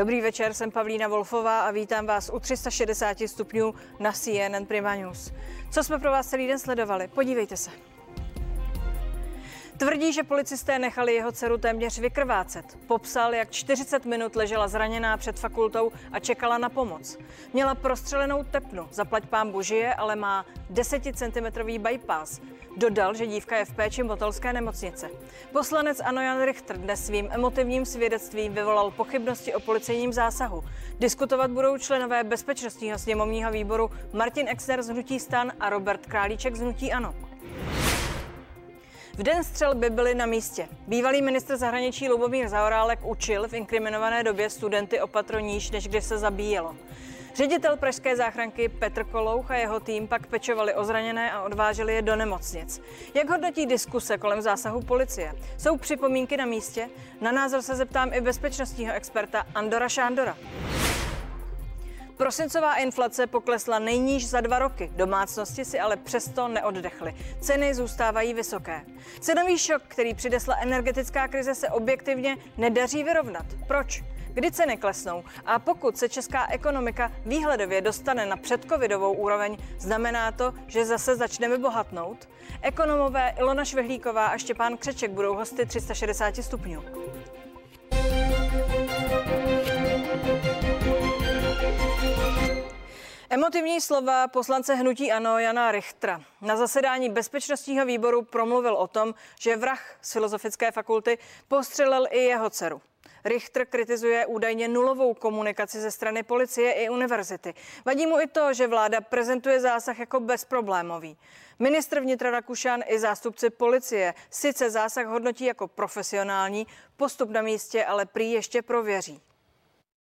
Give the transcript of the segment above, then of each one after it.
Dobrý večer, jsem Pavlína Wolfová a vítám vás u 360 stupňů na CNN Prima News. Co jsme pro vás celý den sledovali? Podívejte se. Tvrdí, že policisté nechali jeho dceru téměř vykrvácet. Popsal, jak 40 minut ležela zraněná před fakultou a čekala na pomoc. Měla prostřelenou tepnu, zaplať pán božije, ale má 10 cm bypass. Dodal, že dívka je v péči motolské nemocnice. Poslanec Ano Jan Richter dnes svým emotivním svědectvím vyvolal pochybnosti o policejním zásahu. Diskutovat budou členové bezpečnostního sněmovního výboru Martin Exner z Hnutí stan a Robert Králíček z Hnutí Ano. V den střelby byli na místě. Bývalý ministr zahraničí Lubomír Zaorálek učil v inkriminované době studenty opatroníž, než kdy se zabíjelo. Ředitel pražské záchranky Petr Kolouch a jeho tým pak pečovali o zraněné a odváželi je do nemocnic. Jak hodnotí diskuse kolem zásahu policie? Jsou připomínky na místě? Na názor se zeptám i bezpečnostního experta Andora Šándora. Prosincová inflace poklesla nejníž za dva roky. Domácnosti si ale přesto neoddechly. Ceny zůstávají vysoké. Cenový šok, který přidesla energetická krize, se objektivně nedaří vyrovnat. Proč? Kdy ceny klesnou? A pokud se česká ekonomika výhledově dostane na předcovidovou úroveň, znamená to, že zase začneme bohatnout? Ekonomové Ilona Švehlíková a Štěpán Křeček budou hosty 360 stupňů. Emotivní slova poslance hnutí Ano Jana Richtra. Na zasedání bezpečnostního výboru promluvil o tom, že vrah z Filozofické fakulty postřelil i jeho dceru. Richter kritizuje údajně nulovou komunikaci ze strany policie i univerzity. Vadí mu i to, že vláda prezentuje zásah jako bezproblémový. Ministr vnitra Rakušan i zástupci policie sice zásah hodnotí jako profesionální, postup na místě ale prý ještě prověří.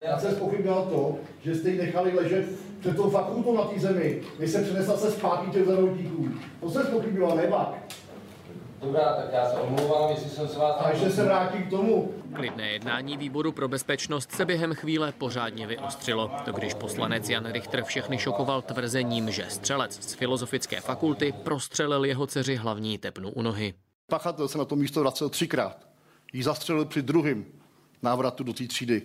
Já jsem spochybňoval to, že jste ji nechali ležet před tou fakultou na té zemi, než se přenesla se zpátky těch zarodníků. To jsem spochybňoval, nebak. Dobrá, tak já se omlouvám, jestli jsem se vás... A ještě se vrátím k tomu. Klidné jednání výboru pro bezpečnost se během chvíle pořádně vyostřilo. To když poslanec Jan Richter všechny šokoval tvrzením, že střelec z Filozofické fakulty prostřelil jeho dceři hlavní tepnu u nohy. Pachatel se na to místo vracel třikrát. Jí zastřelil při druhém návratu do té třídy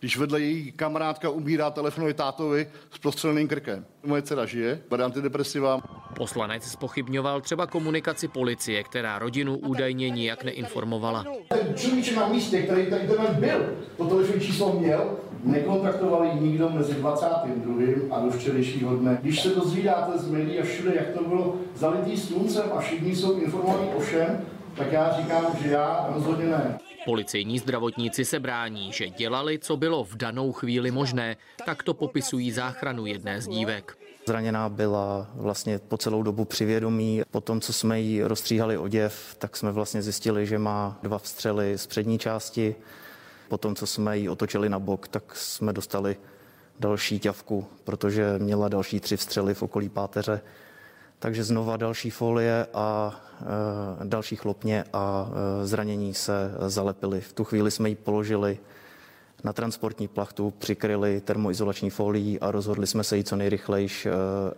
když vedle její kamarádka umírá telefonuje tátovi s prostřeleným krkem. Moje dcera žije, bere antidepresiva. Poslanec spochybňoval třeba komunikaci policie, která rodinu údajně nijak neinformovala. Ten človíček na místě, který tady ten byl, to telefonní číslo měl, nekontaktovali nikdo mezi 22. a do včerejšího dne. Když se dozvídáte z médií a všude, jak to bylo zalitý sluncem a všichni jsou informovaní o všem, tak já říkám, že já rozhodně ne. Policejní zdravotníci se brání, že dělali, co bylo v danou chvíli možné. Tak to popisují záchranu jedné z dívek. Zraněná byla vlastně po celou dobu při vědomí. Po tom, co jsme jí rozstříhali oděv, tak jsme vlastně zjistili, že má dva vstřely z přední části. Po tom, co jsme ji otočili na bok, tak jsme dostali další ťavku, protože měla další tři vstřely v okolí páteře. Takže znova další folie a e, další chlopně a e, zranění se zalepily. V tu chvíli jsme ji položili na transportní plachtu, přikryli termoizolační folií a rozhodli jsme se ji co nejrychleji e,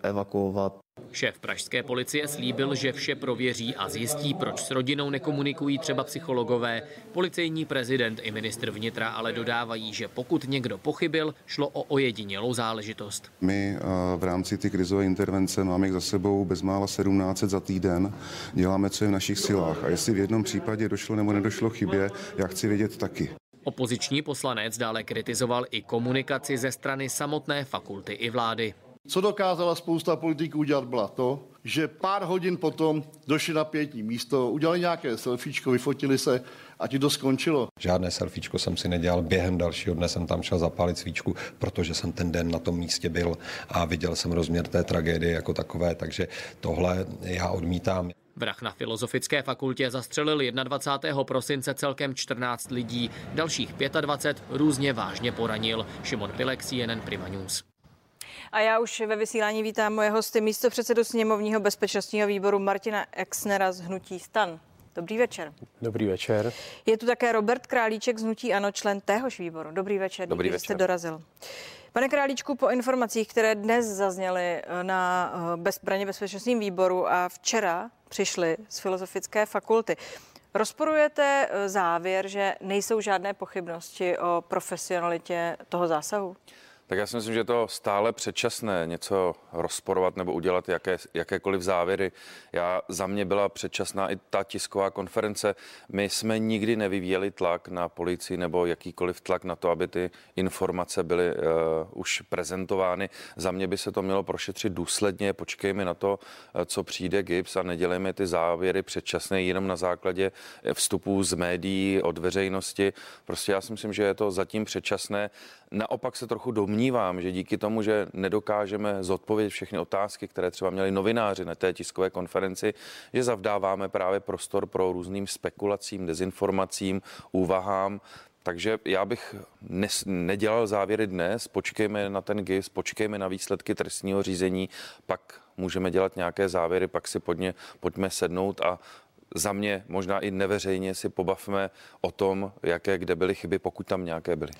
evakuovat. Šéf pražské policie slíbil, že vše prověří a zjistí, proč s rodinou nekomunikují třeba psychologové. Policejní prezident i ministr vnitra ale dodávají, že pokud někdo pochybil, šlo o ojedinělou záležitost. My eh, v rámci ty krizové intervence máme jich za sebou bezmála 17 za týden. Děláme, co je v našich silách. A jestli v jednom případě došlo nebo nedošlo chybě, já chci vědět taky. Opoziční poslanec dále kritizoval i komunikaci ze strany samotné fakulty i vlády. Co dokázala spousta politiků udělat, byla to, že pár hodin potom došli na pětní místo, udělali nějaké selfiečko, vyfotili se a ti to skončilo. Žádné selfiečko jsem si nedělal, během dalšího dne jsem tam šel zapálit svíčku, protože jsem ten den na tom místě byl a viděl jsem rozměr té tragédie jako takové, takže tohle já odmítám. Vrah na Filozofické fakultě zastřelil 21. prosince celkem 14 lidí, dalších 25 různě vážně poranil. Šimon Pilek, CNN Prima News. A já už ve vysílání vítám moje hosty, místo předsedu sněmovního bezpečnostního výboru Martina Exnera z Hnutí Stan. Dobrý večer. Dobrý večer. Je tu také Robert Králíček z Hnutí Ano, člen téhož výboru. Dobrý večer. Dobrý díky, večer. jste dorazil. Pane Králíčku, po informacích, které dnes zazněly na eh, bezbraně bezpečnostním výboru a včera přišly z Filozofické fakulty, Rozporujete eh, závěr, že nejsou žádné pochybnosti o profesionalitě toho zásahu? Tak já si myslím, že je to stále předčasné něco rozporovat nebo udělat jaké, jakékoliv závěry. Já za mě byla předčasná i ta tisková konference. My jsme nikdy nevyvíjeli tlak na policii nebo jakýkoliv tlak na to, aby ty informace byly uh, už prezentovány. Za mě by se to mělo prošetřit důsledně. Počkejme na to, uh, co přijde GIPS a nedělejme ty závěry předčasné jenom na základě vstupů z médií, od veřejnosti. Prostě já si myslím, že je to zatím předčasné. Naopak se trochu domnívám, že díky tomu, že nedokážeme zodpovědět všechny otázky, které třeba měli novináři na té tiskové konferenci, že zavdáváme právě prostor pro různým spekulacím, dezinformacím, úvahám. Takže já bych nes, nedělal závěry dnes, počkejme na ten GIS, počkejme na výsledky trestního řízení, pak můžeme dělat nějaké závěry, pak si podně, pojďme sednout a za mě možná i neveřejně si pobavme o tom, jaké kde byly chyby, pokud tam nějaké byly.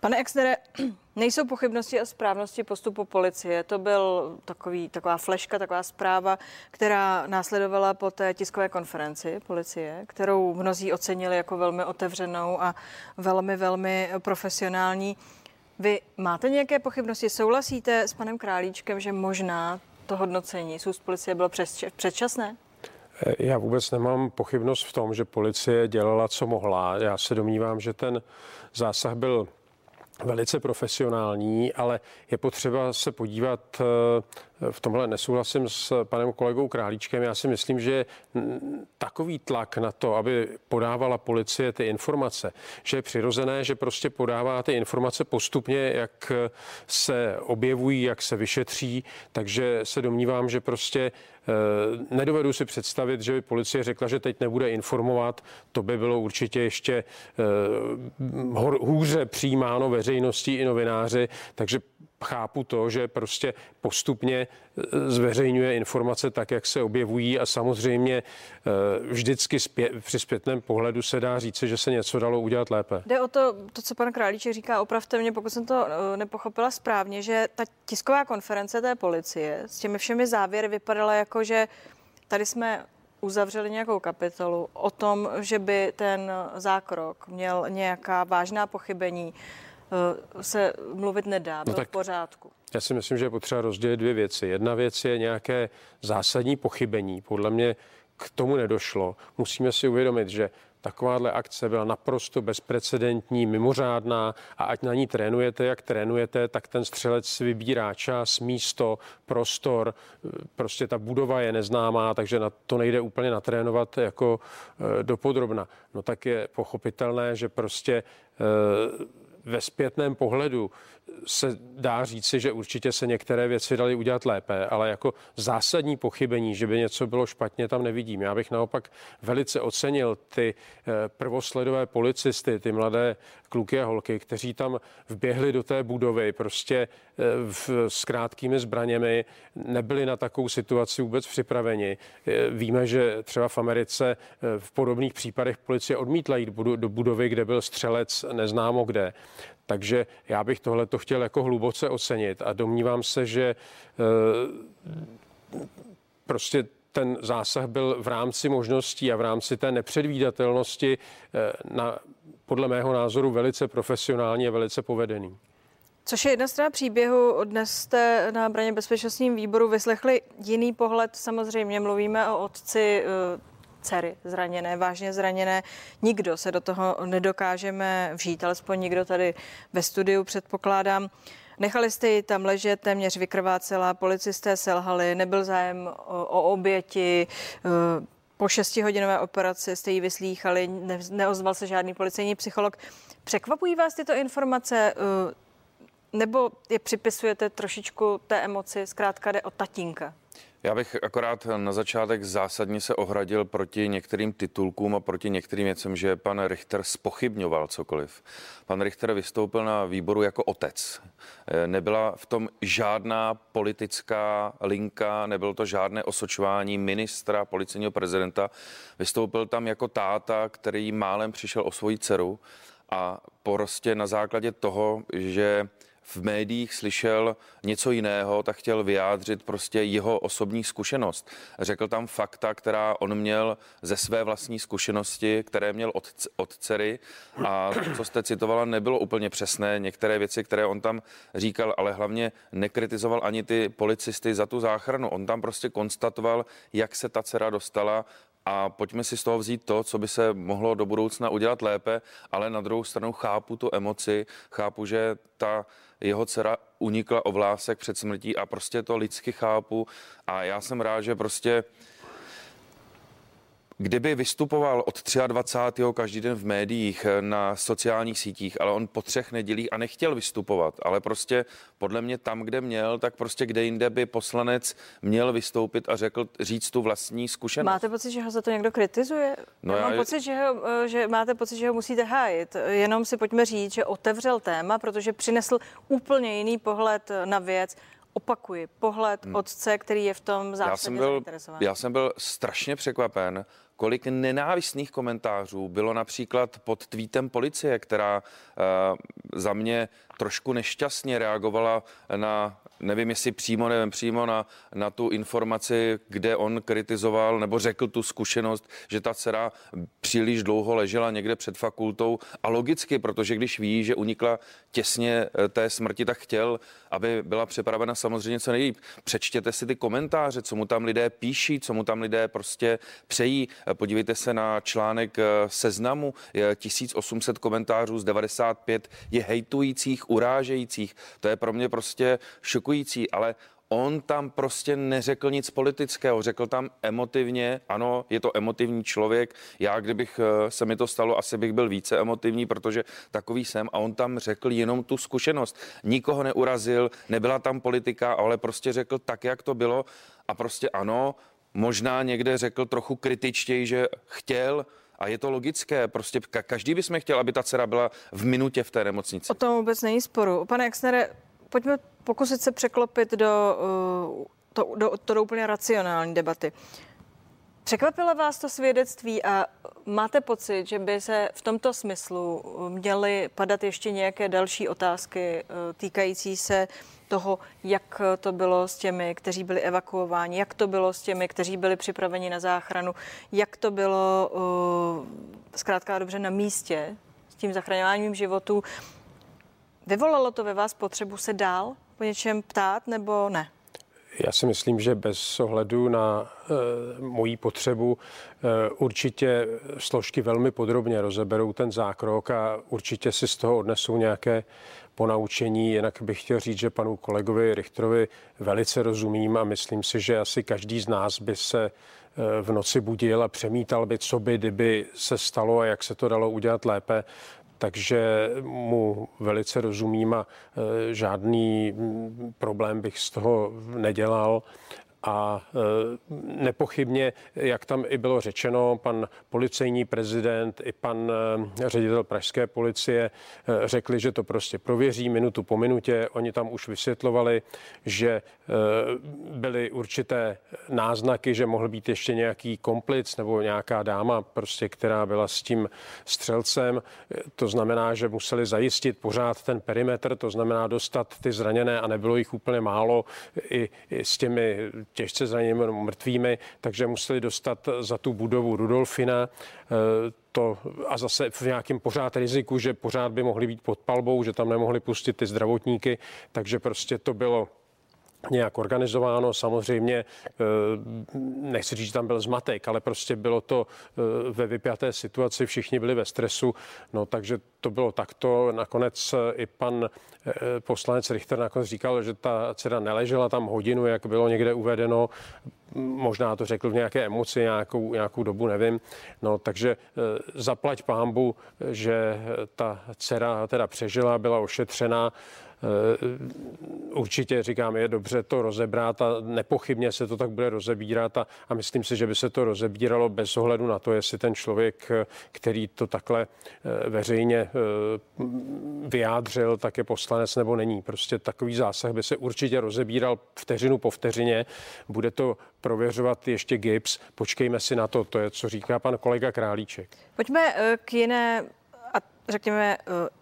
Pane Exnere, nejsou pochybnosti o správnosti postupu policie. To byl takový, taková fleška, taková zpráva, která následovala po té tiskové konferenci policie, kterou mnozí ocenili jako velmi otevřenou a velmi, velmi profesionální. Vy máte nějaké pochybnosti? Souhlasíte s panem Králíčkem, že možná to hodnocení z policie bylo předčasné? Já vůbec nemám pochybnost v tom, že policie dělala, co mohla. Já se domnívám, že ten zásah byl velice profesionální, ale je potřeba se podívat, eh, v tomhle nesouhlasím s panem kolegou Králíčkem, já si myslím, že takový tlak na to, aby podávala policie ty informace, že je přirozené, že prostě podává ty informace postupně, jak se objevují, jak se vyšetří, takže se domnívám, že prostě nedovedu si představit, že by policie řekla, že teď nebude informovat. To by bylo určitě ještě eh, hůře přijímáno veřejností i novináři, takže chápu to, že prostě postupně e, zveřejňuje informace tak, jak se objevují a samozřejmě e, vždycky zpět, při zpětném pohledu se dá říci, že se něco dalo udělat lépe. Jde o to, to co pan Králíček říká, opravte mě, pokud jsem to e, nepochopila správně, že ta tisková konference té policie s těmi všemi závěry vypadala jako, že tady jsme uzavřeli nějakou kapitolu o tom, že by ten zákrok měl nějaká vážná pochybení, Eh, se mluvit nedá, byl no tak, v pořádku. Já si myslím, že je potřeba rozdělit dvě věci. Jedna věc je nějaké zásadní pochybení. Podle mě k tomu nedošlo. Musíme si uvědomit, že Takováhle akce byla naprosto bezprecedentní, mimořádná a ať na ní trénujete, jak trénujete, tak ten střelec vybírá čas, místo, prostor. Prostě ta budova je neznámá, takže na to nejde úplně natrénovat jako e, dopodrobna. No tak je pochopitelné, že prostě ve zpětném pohledu se dá říci, že určitě se některé věci daly udělat lépe, ale jako zásadní pochybení, že by něco bylo špatně, tam nevidím. Já bych naopak velice ocenil ty eh, prvosledové policisty, ty mladé kluky a holky, kteří tam vběhli do té budovy prostě eh, v, s krátkými zbraněmi, nebyli na takovou situaci vůbec připraveni. Eh, víme, že třeba v Americe v podobných případech policie odmítla jít do budovy, kde byl střelec neznámo kde. Takže já bych tohle to chtěl jako hluboce ocenit a domnívám se, že eh, prostě ten zásah byl v rámci možností a v rámci té nepředvídatelnosti eh, na, podle mého názoru velice profesionální a velice povedený. Což je jedna strana příběhu. Dnes jste na Braně bezpečnostním výboru vyslechli jiný pohled. Samozřejmě mluvíme o otci eh, dcery zraněné, vážně zraněné. Nikdo se do toho nedokážeme vžít, alespoň nikdo tady ve studiu předpokládám. Nechali jste ji tam ležet, téměř vykrvácela, policisté selhali, nebyl zájem o, o oběti, e, po šestihodinové operaci jste ji vyslýchali, ne, neozval se žádný policejní psycholog. Překvapují vás tyto informace, e, nebo je připisujete trošičku té emoci, zkrátka jde o tatínka? Já bych akorát na začátek zásadně se ohradil proti některým titulkům a proti některým věcem, že pan Richter spochybňoval cokoliv. Pan Richter vystoupil na výboru jako otec. Nebyla v tom žádná politická linka, nebylo to žádné osočování ministra, policejního prezidenta. Vystoupil tam jako táta, který málem přišel o svoji dceru a prostě na základě toho, že v médiích slyšel něco jiného, tak chtěl vyjádřit prostě jeho osobní zkušenost. Řekl tam fakta, která on měl ze své vlastní zkušenosti, které měl od, od dcery a co jste citovala, nebylo úplně přesné. Některé věci, které on tam říkal, ale hlavně nekritizoval ani ty policisty za tu záchranu. On tam prostě konstatoval, jak se ta dcera dostala a pojďme si z toho vzít to, co by se mohlo do budoucna udělat lépe, ale na druhou stranu chápu tu emoci, chápu, že ta jeho dcera unikla o vlásek před smrtí a prostě to lidsky chápu a já jsem rád, že prostě Kdyby vystupoval od 23. každý den v médiích, eh, na sociálních sítích, ale on po třech nedělích a nechtěl vystupovat, ale prostě podle mě tam, kde měl, tak prostě kde jinde by poslanec měl vystoupit a řekl, říct tu vlastní zkušenost. Máte pocit, že ho za to někdo kritizuje? No já mám já- pocit, že, ho, eh, že máte pocit, že ho musíte hájit. Jenom si pojďme říct, že otevřel téma, protože přinesl úplně jiný pohled na věc. Opakuji, pohled hmm. otce, který je v tom zásadně já jsem, byl, já jsem byl strašně překvapen, kolik nenávistných komentářů bylo například pod tweetem policie, která uh, za mě trošku nešťastně reagovala na, nevím jestli přímo, nevím přímo, na, na tu informaci, kde on kritizoval nebo řekl tu zkušenost, že ta dcera příliš dlouho ležela někde před fakultou a logicky, protože když ví, že unikla těsně eh, té smrti, tak chtěl, aby byla připravena samozřejmě co nejlíp. Přečtěte si ty komentáře, co mu tam lidé píší, co mu tam lidé prostě přejí. Podívejte se na článek eh, seznamu, je 1800 komentářů z 95 je hejtujících, urážejících. To je pro mě prostě šokující, ale On tam prostě neřekl nic politického, řekl tam emotivně, ano, je to emotivní člověk, já kdybych eh, se mi to stalo, asi bych byl více emotivní, protože takový jsem a on tam řekl jenom tu zkušenost. Nikoho neurazil, nebyla tam politika, ale prostě řekl tak, jak to bylo a prostě ano, možná někde řekl trochu kritičtěji, že chtěl, a je to logické, prostě ka- každý bychom chtěl, aby ta dcera byla v minutě v té nemocnici. O tom vůbec není sporu. Pane Exnere, pojďme pokusit se překlopit do, uh, to, do, to do úplně racionální debaty. Překvapilo vás to svědectví a máte pocit, že by se v tomto smyslu měly padat ještě nějaké další otázky uh, týkající se toho, jak to bylo s těmi, kteří byli evakuováni, jak to bylo s těmi, kteří byli připraveni na záchranu, jak to bylo uh, zkrátka dobře na místě s tím zachraňováním životů. Vyvolalo to ve vás potřebu se dál po něčem ptát nebo ne? Já si myslím, že bez ohledu na e, moji potřebu e, určitě složky velmi podrobně rozeberou ten zákrok a určitě si z toho odnesou nějaké ponaučení. Jinak bych chtěl říct, že panu kolegovi Richterovi velice rozumím a myslím si, že asi každý z nás by se e, v noci budil a přemítal by, co by, kdyby se stalo a jak se to dalo udělat lépe takže mu velice rozumím a e, žádný mm, problém bych z toho nedělal. A e, nepochybně, jak tam i bylo řečeno, pan policejní prezident i pan e, ředitel pražské policie e, řekli, že to prostě prověří minutu po minutě. Oni tam už vysvětlovali, že byly určité náznaky, že mohl být ještě nějaký komplic nebo nějaká dáma, prostě, která byla s tím střelcem. To znamená, že museli zajistit pořád ten perimetr, to znamená dostat ty zraněné a nebylo jich úplně málo i, i s těmi těžce zraněnými mrtvými, takže museli dostat za tu budovu Rudolfina to a zase v nějakém pořád riziku, že pořád by mohli být pod palbou, že tam nemohli pustit ty zdravotníky, takže prostě to bylo nějak organizováno. Samozřejmě, nechci říct, že tam byl zmatek, ale prostě bylo to ve vypjaté situaci, všichni byli ve stresu, no takže to bylo takto. Nakonec i pan poslanec Richter nakonec říkal, že ta dcera neležela tam hodinu, jak bylo někde uvedeno. Možná to řekl v nějaké emoci nějakou, nějakou dobu, nevím. No, takže zaplať pámbu, že ta dcera teda přežila, byla ošetřena. Určitě říkám, je dobře to rozebrat a nepochybně se to tak bude rozebírat a, a myslím si, že by se to rozebíralo bez ohledu na to, jestli ten člověk, který to takhle veřejně vyjádřil, tak je poslanec nebo není. Prostě takový zásah by se určitě rozebíral vteřinu po vteřině. Bude to prověřovat ještě GIPS. Počkejme si na to, to je, co říká pan kolega Králíček. Pojďme k jiné a řekněme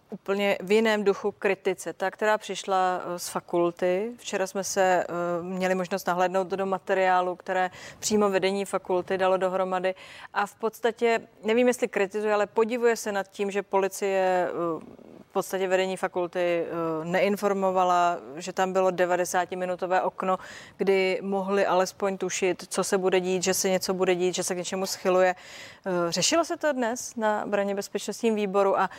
úplně v jiném duchu kritice, ta, která přišla eh, z fakulty. Včera jsme se eh, měli možnost nahlédnout do materiálu, které přímo vedení fakulty dalo dohromady a v podstatě, nevím, jestli kritizuje, ale podivuje se nad tím, že policie eh, v podstatě vedení fakulty neinformovala, že tam bylo 90-minutové okno, kdy mohli alespoň tušit, co se bude dít, že se něco bude dít, že se k něčemu schyluje. Řešilo se to dnes na braně bezpečnostním výboru a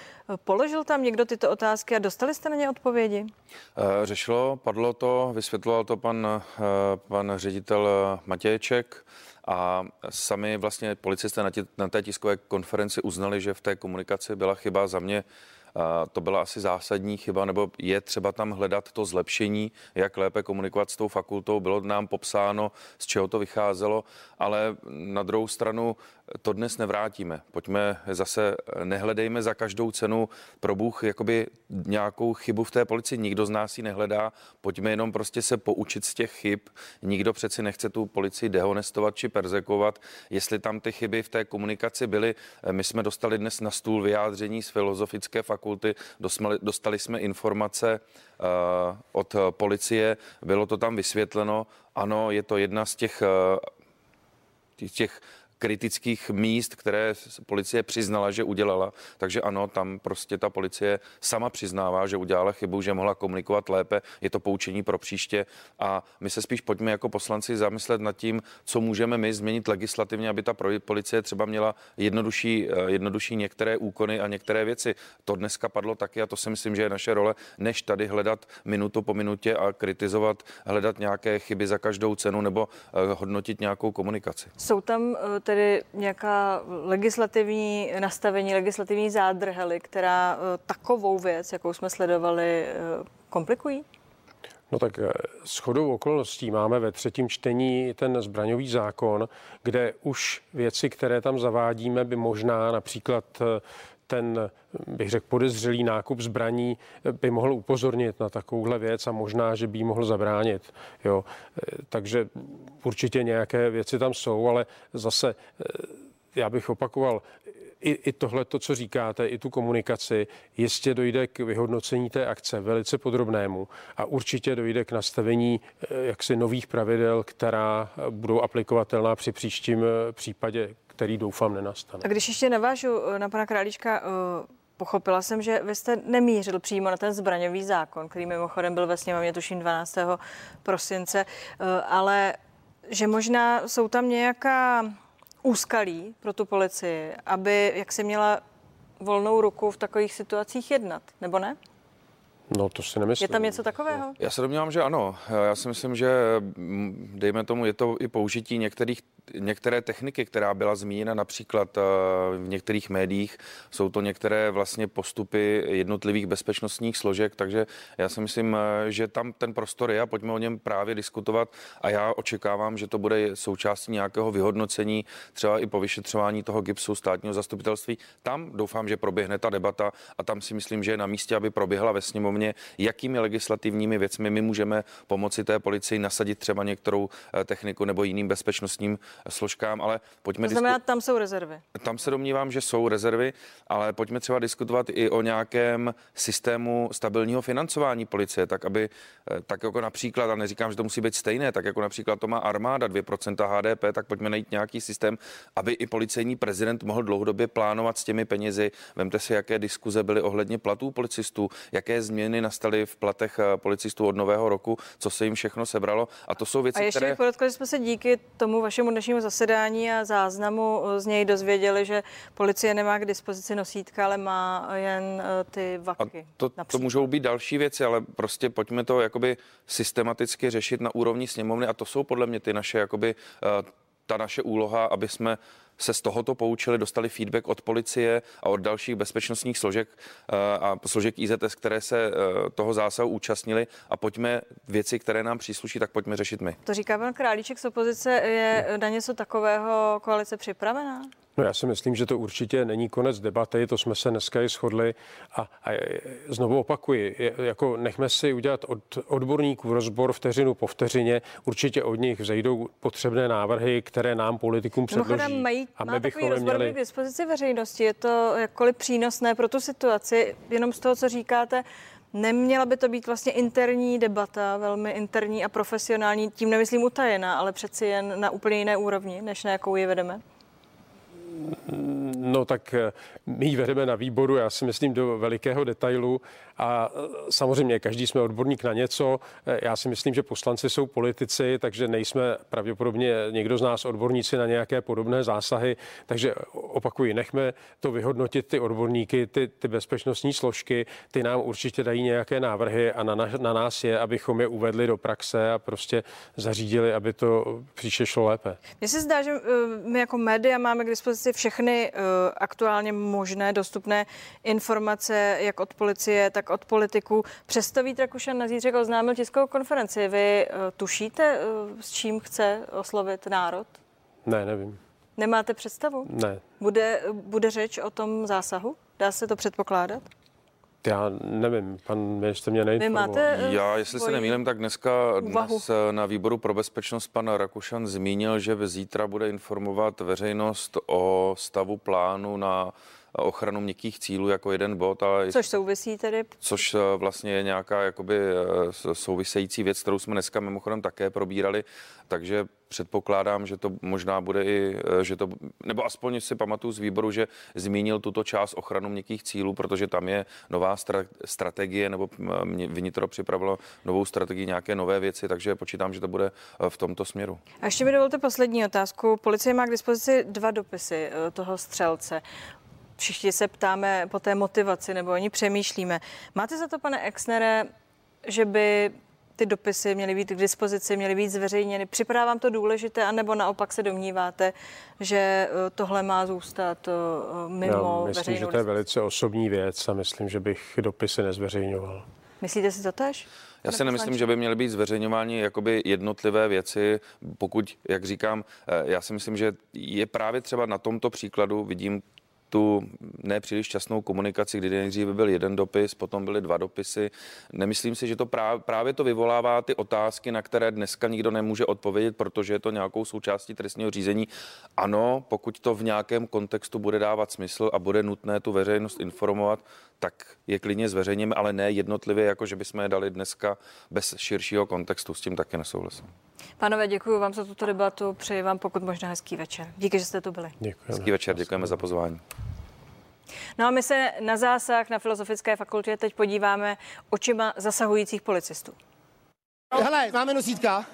položil tam někdo tyto otázky a dostali jste na ně odpovědi? Řešilo, padlo to, vysvětloval to pan, pan ředitel Matějček a sami vlastně policisté na, tě, na té tiskové konferenci uznali, že v té komunikaci byla chyba za mě to byla asi zásadní chyba, nebo je třeba tam hledat to zlepšení, jak lépe komunikovat s tou fakultou. Bylo nám popsáno, z čeho to vycházelo, ale na druhou stranu to dnes nevrátíme. Pojďme zase, nehledejme za každou cenu pro Bůh jakoby nějakou chybu v té policii. Nikdo z nás ji nehledá. Pojďme jenom prostě se poučit z těch chyb. Nikdo přeci nechce tu policii dehonestovat či perzekovat. Jestli tam ty chyby v té komunikaci byly, my jsme dostali dnes na stůl vyjádření z filozofické fakulty, dostali jsme informace uh, od policie, bylo to tam vysvětleno. Ano, je to jedna z těch uh, těch kritických míst, které policie přiznala, že udělala. Takže ano, tam prostě ta policie sama přiznává, že udělala chybu, že mohla komunikovat lépe. Je to poučení pro příště a my se spíš pojďme jako poslanci zamyslet nad tím, co můžeme my změnit legislativně, aby ta policie třeba měla jednodušší, eh, jednodušší některé úkony a některé věci. To dneska padlo taky a to si myslím, že je naše role, než tady hledat minutu po minutě a kritizovat, hledat nějaké chyby za každou cenu nebo eh, hodnotit nějakou komunikaci. Jsou tam eh, tedy nějaká legislativní nastavení, legislativní zádrhely, která eh, takovou věc, jakou jsme sledovali, eh, komplikují? No tak eh, s chodou okolností máme ve třetím čtení ten zbraňový zákon, kde už věci, které tam zavádíme, by možná například ten, bych řekl, podezřelý nákup zbraní by mohl upozornit na takovouhle věc a možná, že by jí mohl zabránit. Jo. Takže určitě nějaké věci tam jsou, ale zase já bych opakoval, i, i tohle, to, co říkáte, i tu komunikaci, jistě dojde k vyhodnocení té akce velice podrobnému a určitě dojde k nastavení jaksi nových pravidel, která budou aplikovatelná při příštím případě, který doufám nenastane. A když ještě navážu eh, na pana Králíčka, eh, Pochopila jsem, že vy jste nemířil přímo na ten zbraňový zákon, který mimochodem byl ve sněmovně tuším 12. prosince, eh, ale že možná jsou tam nějaká úskalí pro tu policii, aby jak si měla volnou ruku v takových situacích jednat, nebo ne? No to si nemyslím. Je tam něco takového? Já se domnívám, že ano. Já si myslím, že mm, dejme tomu, je to i použití některých některé techniky, která byla zmíněna například eh, v některých médiích, jsou to některé vlastně postupy jednotlivých bezpečnostních složek, takže já si myslím, eh, že tam ten prostor je a pojďme o něm právě diskutovat a já očekávám, že to bude součástí nějakého vyhodnocení, třeba i po vyšetřování toho GIPSu státního zastupitelství. Tam doufám, že proběhne ta debata a tam si myslím, že je na místě, aby proběhla ve sněmovně, jakými legislativními věcmi my můžeme pomoci té policii nasadit třeba některou eh, techniku nebo jiným bezpečnostním složkám, ale pojďme... To znamená, disku... tam jsou rezervy. Tam se domnívám, že jsou rezervy, ale pojďme třeba diskutovat i o nějakém systému stabilního financování policie, tak aby, eh, tak jako například, a neříkám, že to musí být stejné, tak jako například to má armáda 2% HDP, tak pojďme najít nějaký systém, aby i policejní prezident mohl dlouhodobě plánovat s těmi penězi. Vemte si, jaké diskuze byly ohledně platů policistů, jaké změny nastaly v platech eh, policistů od nového roku, co se jim všechno sebralo. A to jsou věci, a ještě které... podotkli, že jsme se díky tomu vašemu dnešnímu dnešnímu zasedání a záznamu z něj dozvěděli, že policie nemá k dispozici nosítka, ale má jen eh, ty vaky. A to, to můžou být další věci, ale prostě pojďme to jakoby systematicky řešit na úrovni sněmovny a to jsou podle mě ty naše jakoby eh, ta naše úloha, aby jsme se z tohoto poučili, dostali feedback od policie a od dalších bezpečnostních složek eh, a složek IZS, které se eh, toho zásahu účastnili a pojďme věci, které nám přísluší, tak pojďme řešit my. To říká pan Králíček z opozice. Je na něco takového koalice připravená? No já si myslím, že to určitě není konec debaty, to jsme se dneska i shodli a, a znovu opakuji, jako nechme si udělat od odborníků rozbor vteřinu po vteřině, určitě od nich vzejdou potřebné návrhy, které nám politikům předloží. Mají, a my bychom měli... k dispozici veřejnosti. Je to jakkoliv přínosné pro tu situaci, jenom z toho, co říkáte, Neměla by to být vlastně interní debata, velmi interní a profesionální, tím nemyslím utajená, ale přeci jen na úplně jiné úrovni, než na jakou ji vedeme? No tak eh, my ji vedeme na výboru, já si myslím, do velikého detailu a eh, samozřejmě každý jsme odborník na něco. Eh, já si myslím, že poslanci jsou politici, takže nejsme pravděpodobně někdo z nás odborníci na nějaké podobné zásahy. Takže opakuji, nechme to vyhodnotit ty odborníky, ty, ty bezpečnostní složky, ty nám určitě dají nějaké návrhy a na, na, na nás je, abychom je uvedli do praxe a prostě zařídili, aby to příště šlo lépe. Mně se zdá, že my jako média máme k dispozici všechny aktuálně možné dostupné informace, jak od policie, tak od politiků. Přesto Vít Rakušan na zítřek oznámil tiskovou konferenci. Vy uh, tušíte, s čím chce oslovit národ? Ne, nevím. Nemáte představu? Ne. Bude, bude řeč o tom zásahu? Dá se to předpokládat? Já nevím, pan ministr mě neinformoval. máte, uh, Já, jestli se nemýlím, tak dneska úvahu. dnes na výboru pro bezpečnost pan Rakušan zmínil, že zítra bude informovat veřejnost o stavu plánu na ochranu měkkých cílů jako jeden bod. Ale což souvisí tedy? Což vlastně je nějaká jakoby související věc, kterou jsme dneska mimochodem také probírali, takže předpokládám, že to možná bude i, že to, nebo aspoň si pamatuju z výboru, že zmínil tuto část ochranu měkkých cílů, protože tam je nová stra- strategie, nebo vnitro připravilo novou strategii, nějaké nové věci, takže počítám, že to bude v tomto směru. A ještě mi dovolte poslední otázku. Policie má k dispozici dva dopisy toho střelce všichni se ptáme po té motivaci, nebo oni přemýšlíme. Máte za to, pane Exnere, že by ty dopisy měly být k dispozici, měly být zveřejněny. Připadá vám to důležité, anebo naopak se domníváte, že eh, tohle má zůstat eh, mimo Já myslím, že to je velice osobní věc a myslím, že bych dopisy nezveřejňoval. Myslíte si to tež? Já si nemyslím, že by měly být zveřejňovány jakoby jednotlivé věci, pokud, jak říkám, eh, já si myslím, že je právě třeba na tomto příkladu, vidím tu nepříliš časnou komunikaci, kdy nejdříve byl jeden dopis, potom byly dva dopisy. Nemyslím si, že to právě, právě to vyvolává ty otázky, na které dneska nikdo nemůže odpovědět, protože je to nějakou součástí trestního řízení. Ano, pokud to v nějakém kontextu bude dávat smysl a bude nutné tu veřejnost informovat, tak je klidně zveřejněme, ale ne jednotlivě, jako že bychom je dali dneska bez širšího kontextu. S tím taky nesouhlasím. Pánové, děkuji vám za tuto debatu. Přeji vám pokud možná hezký večer. Díky, že jste tu byli. Děkujeme. Hezký večer, děkujeme za pozvání. No a my se na zásah na Filozofické fakultě teď podíváme očima zasahujících policistů. Hele, máme nosítka?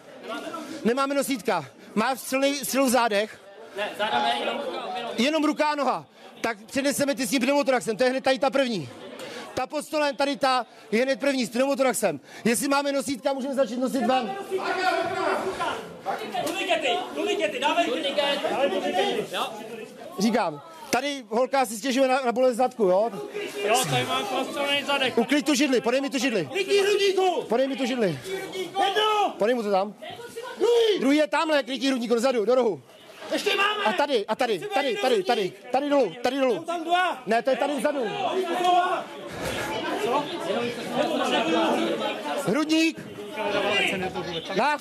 Nemáme nosítka. Má střely, střelu v zádech? Ne, záda ne, jenom, jenom ruka a noha. Tak přeneseme ty s tím pneumotoraxem, to je hned tady ta první. Ta pod stolem, tady ta je hned první s pneumotoraxem. Jestli máme nosítka, můžeme začít nosit ven. Říkám, tady holka si stěžuje na, na bolest zadku, jo? Jo, tady mám prostřelený zadek. Uklid tu židli, podej mi tu židli. Krytí hrudníku! Podej mi tu židli. Jedno! Podej mu to tam. Druhý! Druhý je tamhle, krytí hrudníku, dozadu, do rohu. Ještě máme! A tady, a tady, tady, tady, tady, tady dolů, tady dolů. Tam dva! Ne, to je tady vzadu. Hrudník. Na.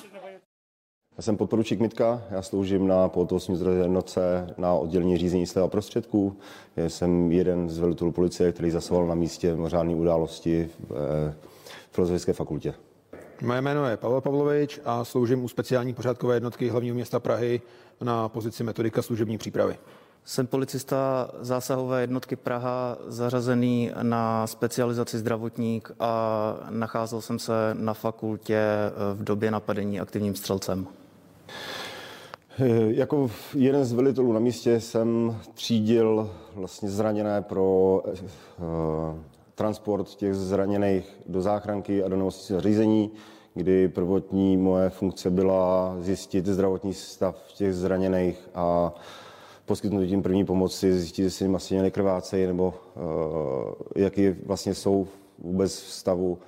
Já jsem podporučík Mitka, já sloužím na pohotovostní jednotce na oddělení řízení stavů prostředků. Jsem jeden z velitelů policie, který zasahoval na místě mimořádné události v Filozofické fakultě. Moje jméno je Pavel Pavlovič a sloužím u speciální pořádkové jednotky hlavního města Prahy na pozici metodika služební přípravy. Jsem policista zásahové jednotky Praha, zařazený na specializaci zdravotník a nacházel jsem se na fakultě v době napadení aktivním střelcem. Jako jeden z velitelů na místě jsem třídil vlastně zraněné pro uh, transport těch zraněných do záchranky a do nemocničního řízení, kdy prvotní moje funkce byla zjistit zdravotní stav těch zraněných a poskytnout tím první pomoci, zjistit, jestli jim asi krvácejí nebo uh, jaký vlastně jsou vůbec v stavu.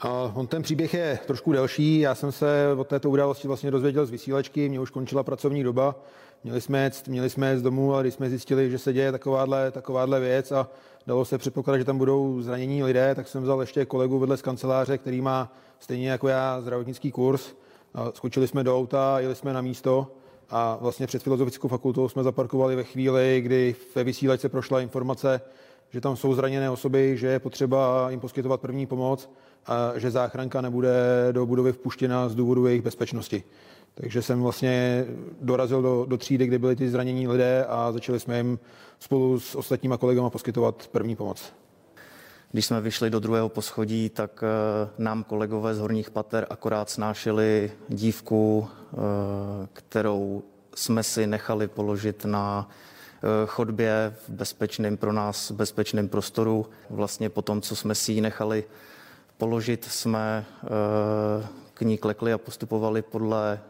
A on ten příběh je trošku delší. Já jsem se od této události vlastně dozvěděl z vysílačky, mě už končila pracovní doba. Měli jsme jet, měli jsme jet z domu, ale když jsme zjistili, že se děje takováhle, takováhle věc a dalo se předpokládat, že tam budou zranění lidé, tak jsem vzal ještě kolegu vedle z kanceláře, který má stejně jako já zdravotnický kurz. Skočili jsme do auta, jeli jsme na místo a vlastně před filozofickou fakultou jsme zaparkovali ve chvíli, kdy ve vysílačce prošla informace, že tam jsou zraněné osoby, že je potřeba jim poskytovat první pomoc a že záchranka nebude do budovy vpuštěna z důvodu jejich bezpečnosti. Takže jsem vlastně dorazil do, do třídy, kde byli ty zranění lidé a začali jsme jim spolu s ostatníma kolegama poskytovat první pomoc. Když jsme vyšli do druhého poschodí, tak eh, nám kolegové z horních pater akorát snášeli dívku, eh, kterou jsme si nechali položit na chodbě v bezpečném pro nás bezpečném prostoru. Vlastně po tom, co jsme si ji nechali položit, jsme k ní klekli a postupovali podle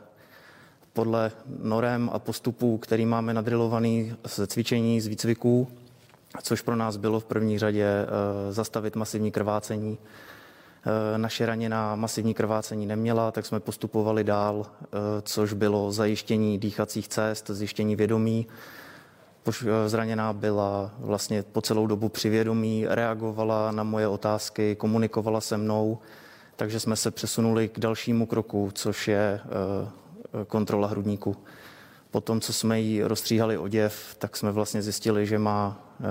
podle norem a postupů, který máme nadrilovaný ze cvičení, z výcviků, což pro nás bylo v první řadě eh, zastavit masivní krvácení. Eh, naše raněná masivní krvácení neměla, tak jsme postupovali dál, eh, což bylo zajištění dýchacích cest, zjištění vědomí. Zraněná byla vlastně po celou dobu při vědomí, reagovala na moje otázky, komunikovala se mnou, takže jsme se přesunuli k dalšímu kroku, což je kontrola hrudníku. Potom, co jsme jí rozstříhali oděv, tak jsme vlastně zjistili, že má eh,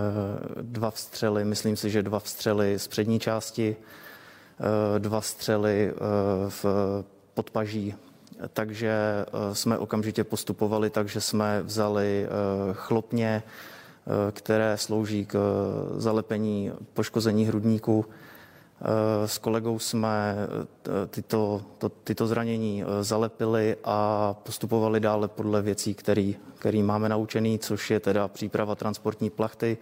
dva vstřely, myslím si, že dva vstřely z přední části, eh, dva střely eh, v podpaží. Takže jsme okamžitě postupovali takže jsme vzali chlopně, které slouží k zalepení poškození hrudníku. Eh, s kolegou jsme eh, tyto, to, tyto zranění eh, zalepili a postupovali dále podle věcí, který, který máme naučený, což je teda příprava transportní plachty,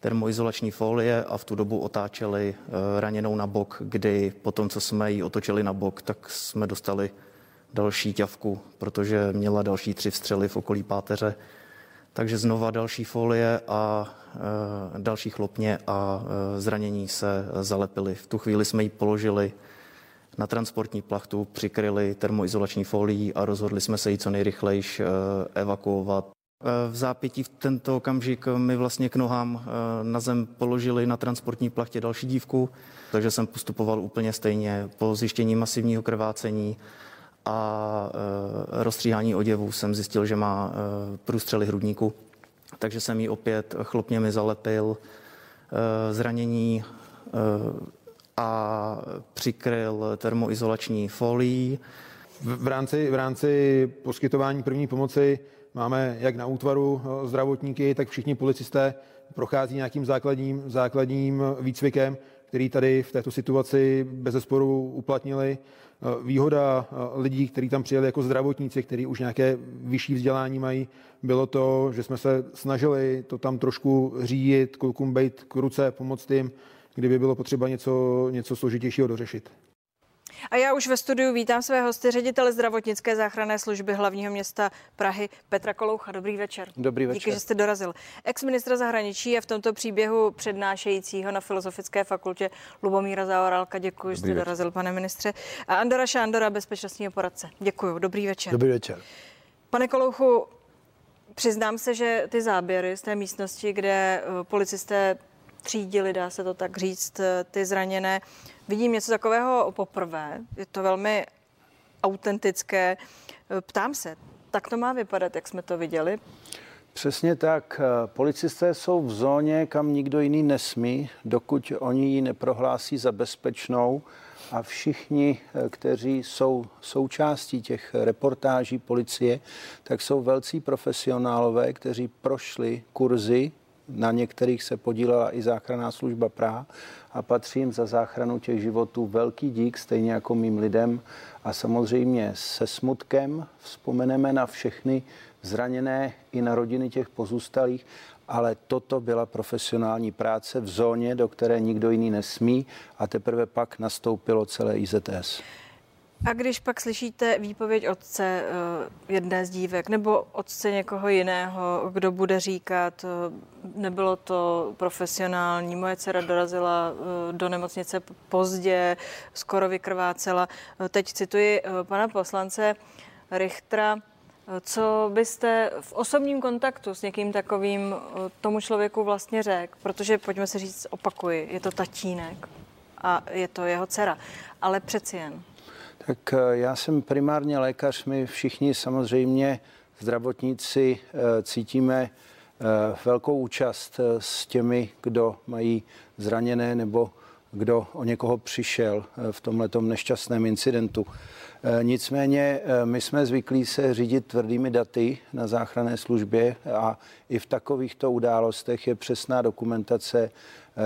termoizolační folie a v tu dobu otáčeli raněnou na bok, kdy po tom, co jsme ji otočili na bok, tak jsme dostali další ťavku, protože měla další tři vstřely v okolí páteře. Takže znova další folie a e, další chlopně a e, zranění se zalepily. V tu chvíli jsme ji položili na transportní plachtu, přikryli termoizolační folií a rozhodli jsme se ji co nejrychleji e, evakuovat. V zápětí v tento okamžik mi vlastně k nohám na zem položili na transportní plachtě další dívku, takže jsem postupoval úplně stejně. Po zjištění masivního krvácení a e, rozstříhání oděvů jsem zjistil, že má e, průstřely hrudníku, takže jsem ji opět chlopněmi zalepil e, zranění a přikryl termoizolační folií. V, rámci, v rámci poskytování první pomoci máme jak na útvaru zdravotníky, tak všichni policisté prochází nějakým základním, základním výcvikem, který tady v této situaci bez zesporu uplatnili. Eh, výhoda eh, lidí, kteří tam přijeli jako zdravotníci, kteří už nějaké vyšší vzdělání mají, bylo to, že jsme se snažili to tam trošku řídit, klukům být k ruce, pomoct jim, kdyby bylo potřeba něco, něco složitějšího dořešit. A já už ve studiu vítám své hosty, ředitele zdravotnické záchranné služby hlavního města Prahy Petra Koloucha. Dobrý večer. Dobrý večer. Díky, že jste dorazil. Ex-ministra zahraničí je v tomto příběhu přednášejícího na Filozofické fakultě Lubomíra Zaorálka. Děkuji, že jste večer. dorazil, pane ministře. A Andora Šándora, bezpečnostního poradce. Děkuji. Dobrý večer. Dobrý večer. Pane Kolouchu, Přiznám se, že ty záběry z té místnosti, kde eh, policisté třídili, dá se to tak říct, eh, ty zraněné, vidím něco takového poprvé. Je to velmi autentické. Ptám se, tak to má vypadat, jak jsme to viděli? Přesně tak. Policisté jsou v zóně, kam nikdo jiný nesmí, dokud oni ji neprohlásí za bezpečnou. A všichni, kteří jsou součástí těch reportáží policie, tak jsou velcí profesionálové, kteří prošli kurzy na některých se podílela i záchranná služba Praha a patří jim za záchranu těch životů velký dík, stejně jako mým lidem. A samozřejmě se smutkem vzpomeneme na všechny zraněné i na rodiny těch pozůstalých, ale toto byla profesionální práce v zóně, do které nikdo jiný nesmí a teprve pak nastoupilo celé IZS. A když pak slyšíte výpověď otce eh, jedné z dívek nebo otce někoho jiného, kdo bude říkat, eh, nebylo to profesionální, moje dcera dorazila eh, do nemocnice pozdě, skoro vykrvácela. Teď cituji pana poslance Richtra, co byste v osobním kontaktu s někým takovým tomu člověku vlastně řekl? Protože, pojďme se říct, opakuji, je to tatínek a je to jeho dcera, ale přeci jen. Tak eh, já jsem primárně lékař, my všichni samozřejmě zdravotníci eh, cítíme eh, velkou účast s těmi, kdo mají zraněné nebo kdo o někoho přišel v tomto nešťastném incidentu. Nicméně my jsme zvyklí se řídit tvrdými daty na záchranné službě a i v takovýchto událostech je přesná dokumentace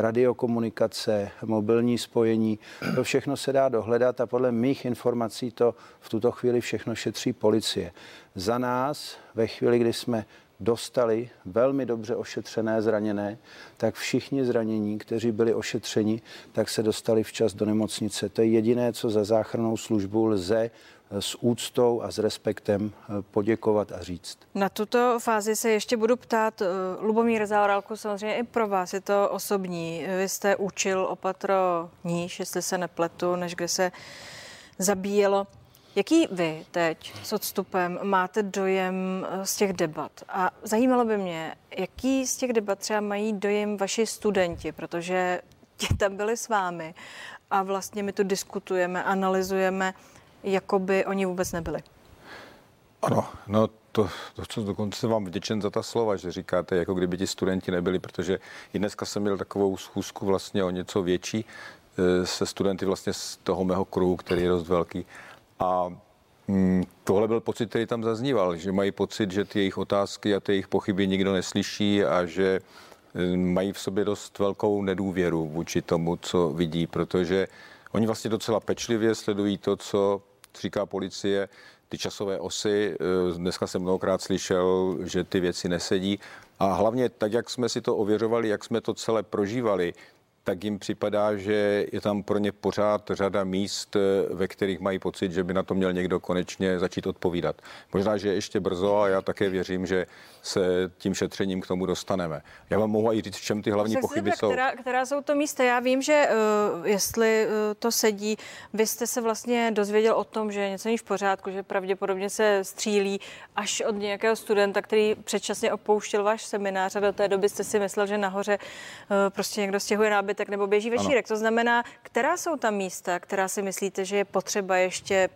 radiokomunikace, mobilní spojení. To všechno se dá dohledat a podle mých informací to v tuto chvíli všechno šetří policie. Za nás, ve chvíli, kdy jsme dostali velmi dobře ošetřené zraněné, tak všichni zranění, kteří byli ošetřeni, tak se dostali včas do nemocnice. To je jediné, co za záchrannou službu lze s úctou a s respektem eh, poděkovat a říct. Na tuto fázi se ještě budu ptát. Eh, Lubomír Zaorálku, samozřejmě i pro vás je to osobní. Vy jste učil opatro níž, jestli se nepletu, než kde se zabíjelo. Jaký vy teď s odstupem máte dojem eh, z těch debat? A zajímalo by mě, jaký z těch debat třeba mají dojem vaši studenti, protože ti tam byli s vámi a vlastně my tu diskutujeme, analyzujeme jako by oni vůbec nebyli. Ano, no to, to co dokonce vám vděčen za ta slova, že říkáte, jako kdyby ti studenti nebyli, protože i dneska jsem měl takovou schůzku vlastně o něco větší e, se studenty vlastně z toho mého kruhu, který je dost velký. A mm, tohle byl pocit, který tam zazníval, že mají pocit, že ty jejich otázky a ty jejich pochyby nikdo neslyší a že e, mají v sobě dost velkou nedůvěru vůči tomu, co vidí, protože oni vlastně docela pečlivě sledují to, co říká policie, ty časové osy. Eh, dneska jsem mnohokrát slyšel, že ty věci nesedí. A hlavně tak, jak jsme si to ověřovali, jak jsme to celé prožívali, tak jim připadá, že je tam pro ně pořád řada míst, eh, ve kterých mají pocit, že by na to měl někdo konečně začít odpovídat. Možná, že je ještě brzo a já také věřím, že se tím šetřením k tomu dostaneme. Já vám mohu i říct, v čem ty hlavní pochyby jsou. Která, která jsou to místa? Já vím, že uh, jestli uh, to sedí, vy jste se vlastně dozvěděl o tom, že něco není v pořádku, že pravděpodobně se střílí až od nějakého studenta, který předčasně opouštěl váš seminář a do té doby jste si myslel, že nahoře uh, prostě někdo stěhuje nábytek nebo běží večírek. Ano. To znamená, která jsou ta místa, která si myslíte, že je potřeba ještě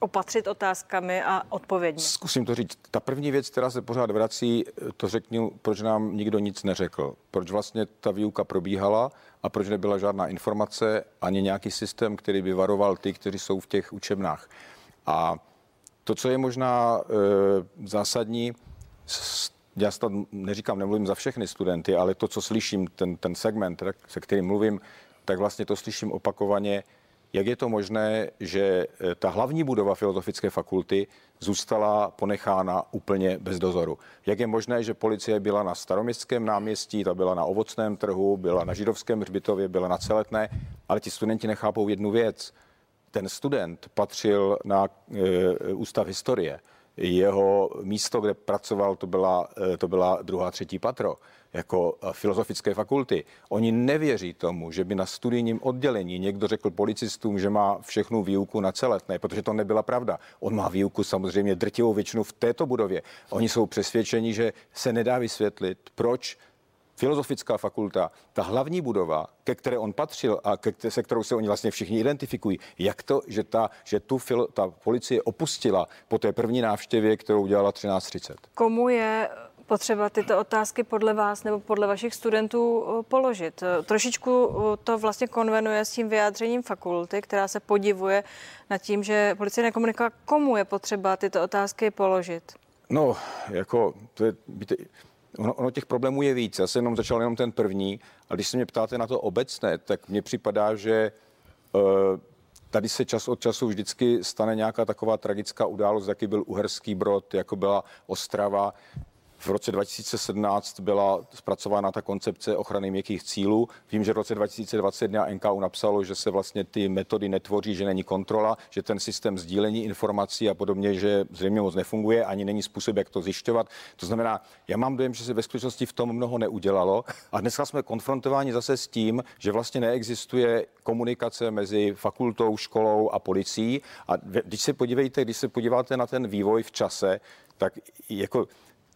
opatřit otázkami a odpověďmi? Zkusím to říct. Ta první věc, která se pořád vrací, to řeknu, proč nám nikdo nic neřekl. Proč vlastně ta výuka probíhala a proč nebyla žádná informace ani nějaký systém, který by varoval ty, kteří jsou v těch učebnách. A to, co je možná e, zásadní, já snad neříkám, nemluvím za všechny studenty, ale to, co slyším, ten, ten segment, se kterým mluvím, tak vlastně to slyším opakovaně, jak je to možné, že eh, ta hlavní budova Filozofické fakulty zůstala ponechána úplně bez dozoru? Jak je možné, že policie byla na staroměstském náměstí, ta byla na ovocném trhu, byla na židovském hřbitově, byla na celetné, ale ti studenti nechápou jednu věc. Ten student patřil na e, ústav historie jeho místo, kde pracoval, to byla, eh, to byla druhá, třetí patro jako eh, filozofické fakulty. Oni nevěří tomu, že by na studijním oddělení někdo řekl policistům, že má všechnu výuku na celetné, protože to nebyla pravda. On má výuku samozřejmě drtivou většinu v této budově. Oni jsou přesvědčeni, že se nedá vysvětlit, proč filozofická fakulta, ta hlavní budova, ke které on patřil a ke, se kterou se oni vlastně všichni identifikují, jak to, že, ta, že tu filo, ta policie opustila po té první návštěvě, kterou udělala 13.30. Komu je potřeba tyto otázky podle vás nebo podle vašich studentů eh, položit. Eh, trošičku eh, to vlastně konvenuje s tím vyjádřením fakulty, která se podivuje nad tím, že policie nekomunikuje, komu je potřeba tyto otázky položit. No, jako, to je, víte, ono, ono těch problémů je víc. Já jsem jenom začal jenom ten první, a když se mě ptáte na to obecné, tak mně připadá, že uh, tady se čas od času vždycky stane nějaká taková tragická událost, jaký byl Uherský Brod, jako byla Ostrava. V roce 2017 byla zpracována ta koncepce ochrany měkkých cílů. Vím, že v roce 2021 NKU napsalo, že se vlastně ty metody netvoří, že není kontrola, že ten systém sdílení informací a podobně, že zřejmě moc nefunguje, ani není způsob, jak to zjišťovat. To znamená, já mám dojem, že se ve skutečnosti v tom mnoho neudělalo. A dneska jsme konfrontováni zase s tím, že vlastně neexistuje komunikace mezi fakultou, školou a policií. A když se podívejte, když se podíváte na ten vývoj v čase, tak jako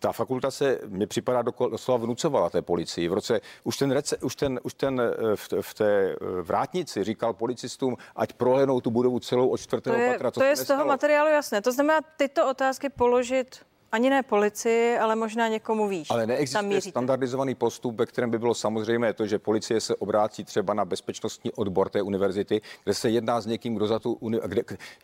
ta fakulta se, mi připadá, doslova vnucovala té policii. V roce, už ten, rece, už ten, už ten eh, v, v té eh, vrátnici říkal policistům, ať prohlédnou tu budovu celou od čtvrtého to je, patra. To je z toho materiálu jasné. To znamená tyto otázky položit ani ne policii, ale možná někomu víš. Ale neexistuje standardizovaný postup, ve kterém by bylo samozřejmé to, že policie se obrátí třeba na bezpečnostní odbor té univerzity, kde se jedná s někým, kdo za tu uni- kde,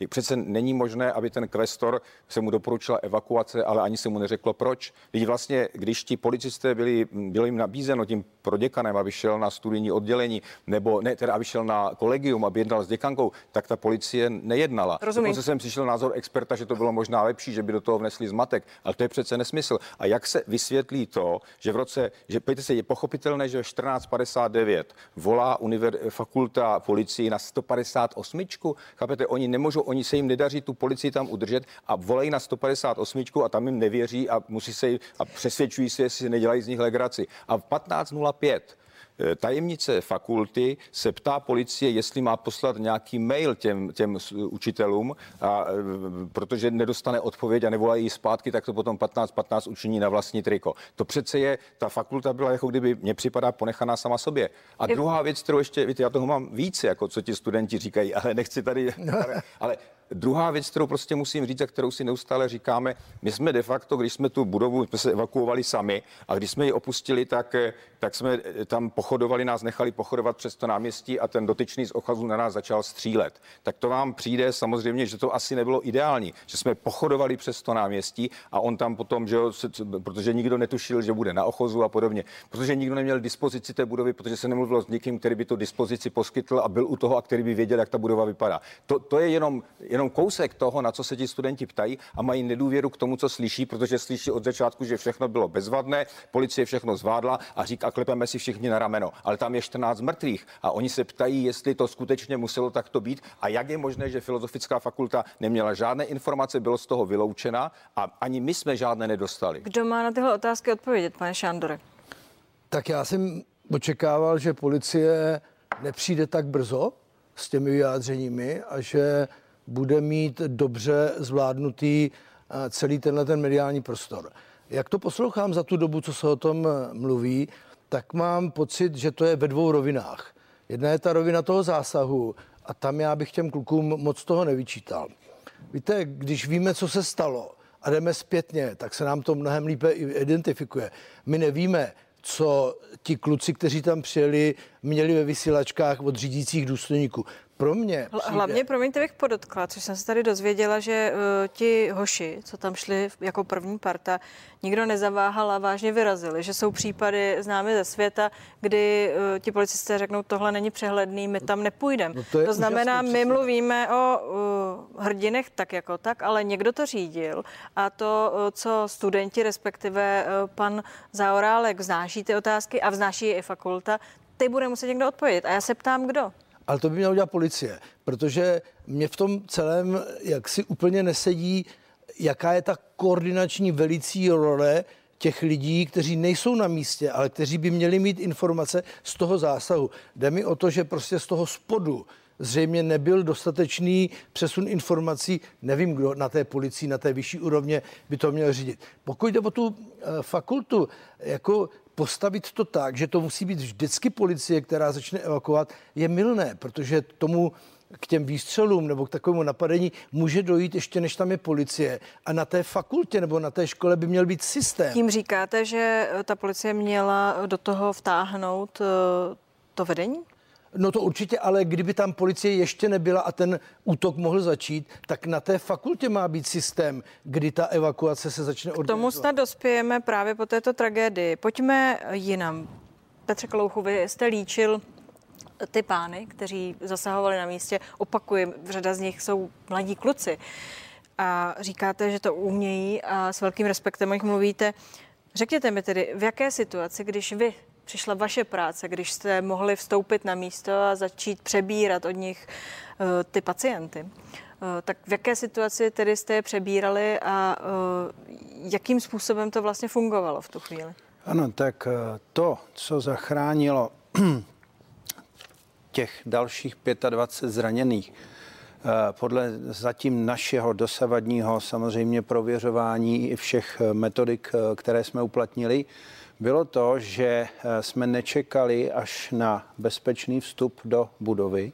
přece není možné, aby ten kvestor se mu doporučila evakuace, ale ani se mu neřeklo proč. Když vlastně, když ti policisté byli, bylo jim nabízeno tím proděkanem, aby šel na studijní oddělení, nebo ne, teda aby šel na kolegium, aby jednal s děkankou, tak ta policie nejednala. Rozumím. Dokonce jsem přišel názor experta, že to bylo možná lepší, že by do toho vnesli zmatek. Ale to je přece nesmysl. A jak se vysvětlí to, že v roce, že pojďte se, je pochopitelné, že v 1459 volá univer, fakulta policii na 158. Chápete, oni nemůžou, oni se jim nedaří tu policii tam udržet a volají na 158 a tam jim nevěří a musí se a přesvědčují se, jestli nedělají z nich legraci. A v 15.05 Eh, tajemnice fakulty se ptá policie, jestli má poslat nějaký mail těm, těm učitelům, a, eh, protože nedostane odpověď a nevolají jí zpátky, tak to potom 15 15 učiní na vlastní triko. To přece je, ta fakulta byla jako kdyby mě připadá ponechaná sama sobě. A druhá věc, kterou ještě, víte, já toho mám víc, jako co ti studenti říkají, ale nechci tady, ale Druhá věc, kterou prostě musím říct a kterou si neustále říkáme, my jsme de facto, když jsme tu budovu jsme se evakuovali sami a když jsme ji opustili, tak, tak jsme tam pochodovali, nás nechali pochodovat přes to náměstí a ten dotyčný z ochazu na nás začal střílet. Tak to vám přijde samozřejmě, že to asi nebylo ideální, že jsme pochodovali přes to náměstí a on tam potom, že protože nikdo netušil, že bude na ochozu a podobně, protože nikdo neměl dispozici té budovy, protože se nemluvilo s někým, který by tu dispozici poskytl a byl u toho a který by věděl, jak ta budova vypadá. To, to je jenom, jenom jenom kousek toho, na co se ti studenti ptají a mají nedůvěru k tomu, co slyší, protože slyší od začátku, že všechno bylo bezvadné, policie všechno zvládla a říká, klepeme si všichni na rameno. Ale tam je 14 mrtvých a oni se ptají, jestli to skutečně muselo takto být a jak je možné, že filozofická fakulta neměla žádné informace, bylo z toho vyloučena a ani my jsme žádné nedostali. Kdo má na tyhle otázky odpovědět, pane Šandore? Tak já jsem očekával, že policie nepřijde tak brzo s těmi vyjádřeními a že bude mít dobře zvládnutý eh, celý tenhle ten mediální prostor. Jak to poslouchám za tu dobu, co se o tom eh, mluví, tak mám pocit, že to je ve dvou rovinách. Jedna je ta rovina toho zásahu a tam já bych těm klukům moc toho nevyčítal. Víte, když víme, co se stalo a jdeme zpětně, tak se nám to mnohem lípe identifikuje. My nevíme, co ti kluci, kteří tam přijeli, měli ve vysílačkách od řídících důstojníků pro mě. Přijde... Hlavně, promiňte, bych podotkla, což jsem se tady dozvěděla, že uh, ti hoši, co tam šli jako první parta, nikdo nezaváhal a vážně vyrazili, že jsou případy známy ze světa, kdy uh, ti policisté řeknou, tohle není přehledný, my tam nepůjdeme. No to, to znamená, my mluvíme o uh, hrdinech tak jako tak, ale někdo to řídil a to, uh, co studenti, respektive uh, pan Zaorálek vznáší ty otázky a vznáší je i fakulta, ty bude muset někdo odpovědět. A já se ptám, kdo? Ale to by měla udělat policie, protože mě v tom celém jak si úplně nesedí, jaká je ta koordinační velicí role těch lidí, kteří nejsou na místě, ale kteří by měli mít informace z toho zásahu. Jde mi o to, že prostě z toho spodu zřejmě nebyl dostatečný přesun informací, nevím, kdo na té policii, na té vyšší úrovně by to měl řídit. Pokud jde o tu eh, fakultu, jako postavit to tak, že to musí být vždycky policie, která začne evakuovat, je milné, protože tomu k těm výstřelům nebo k takovému napadení může dojít ještě než tam je policie. A na té fakultě nebo na té škole by měl být systém. Tím říkáte, že ta policie měla do toho vtáhnout eh, to vedení? No to určitě, ale kdyby tam policie ještě nebyla a ten útok mohl začít, tak na té fakultě má být systém, kdy ta evakuace se začne organizovat. K tomu snad dospějeme právě po této tragédii. Pojďme jinam. Petře Kalouchu, vy jste líčil ty pány, kteří zasahovali na místě. Opakuji, řada z nich jsou mladí kluci. A říkáte, že to umějí a s velkým respektem o nich mluvíte. Řekněte mi tedy, v jaké situaci, když vy přišla vaše práce, když jste mohli vstoupit na místo a začít přebírat od nich uh, ty pacienty, uh, tak v jaké situaci tedy jste je přebírali a uh, jakým způsobem to vlastně fungovalo v tu chvíli? Ano, tak to, co zachránilo těch dalších 25 zraněných, podle zatím našeho dosavadního samozřejmě prověřování i všech metodik, které jsme uplatnili, bylo to, že jsme nečekali až na bezpečný vstup do budovy,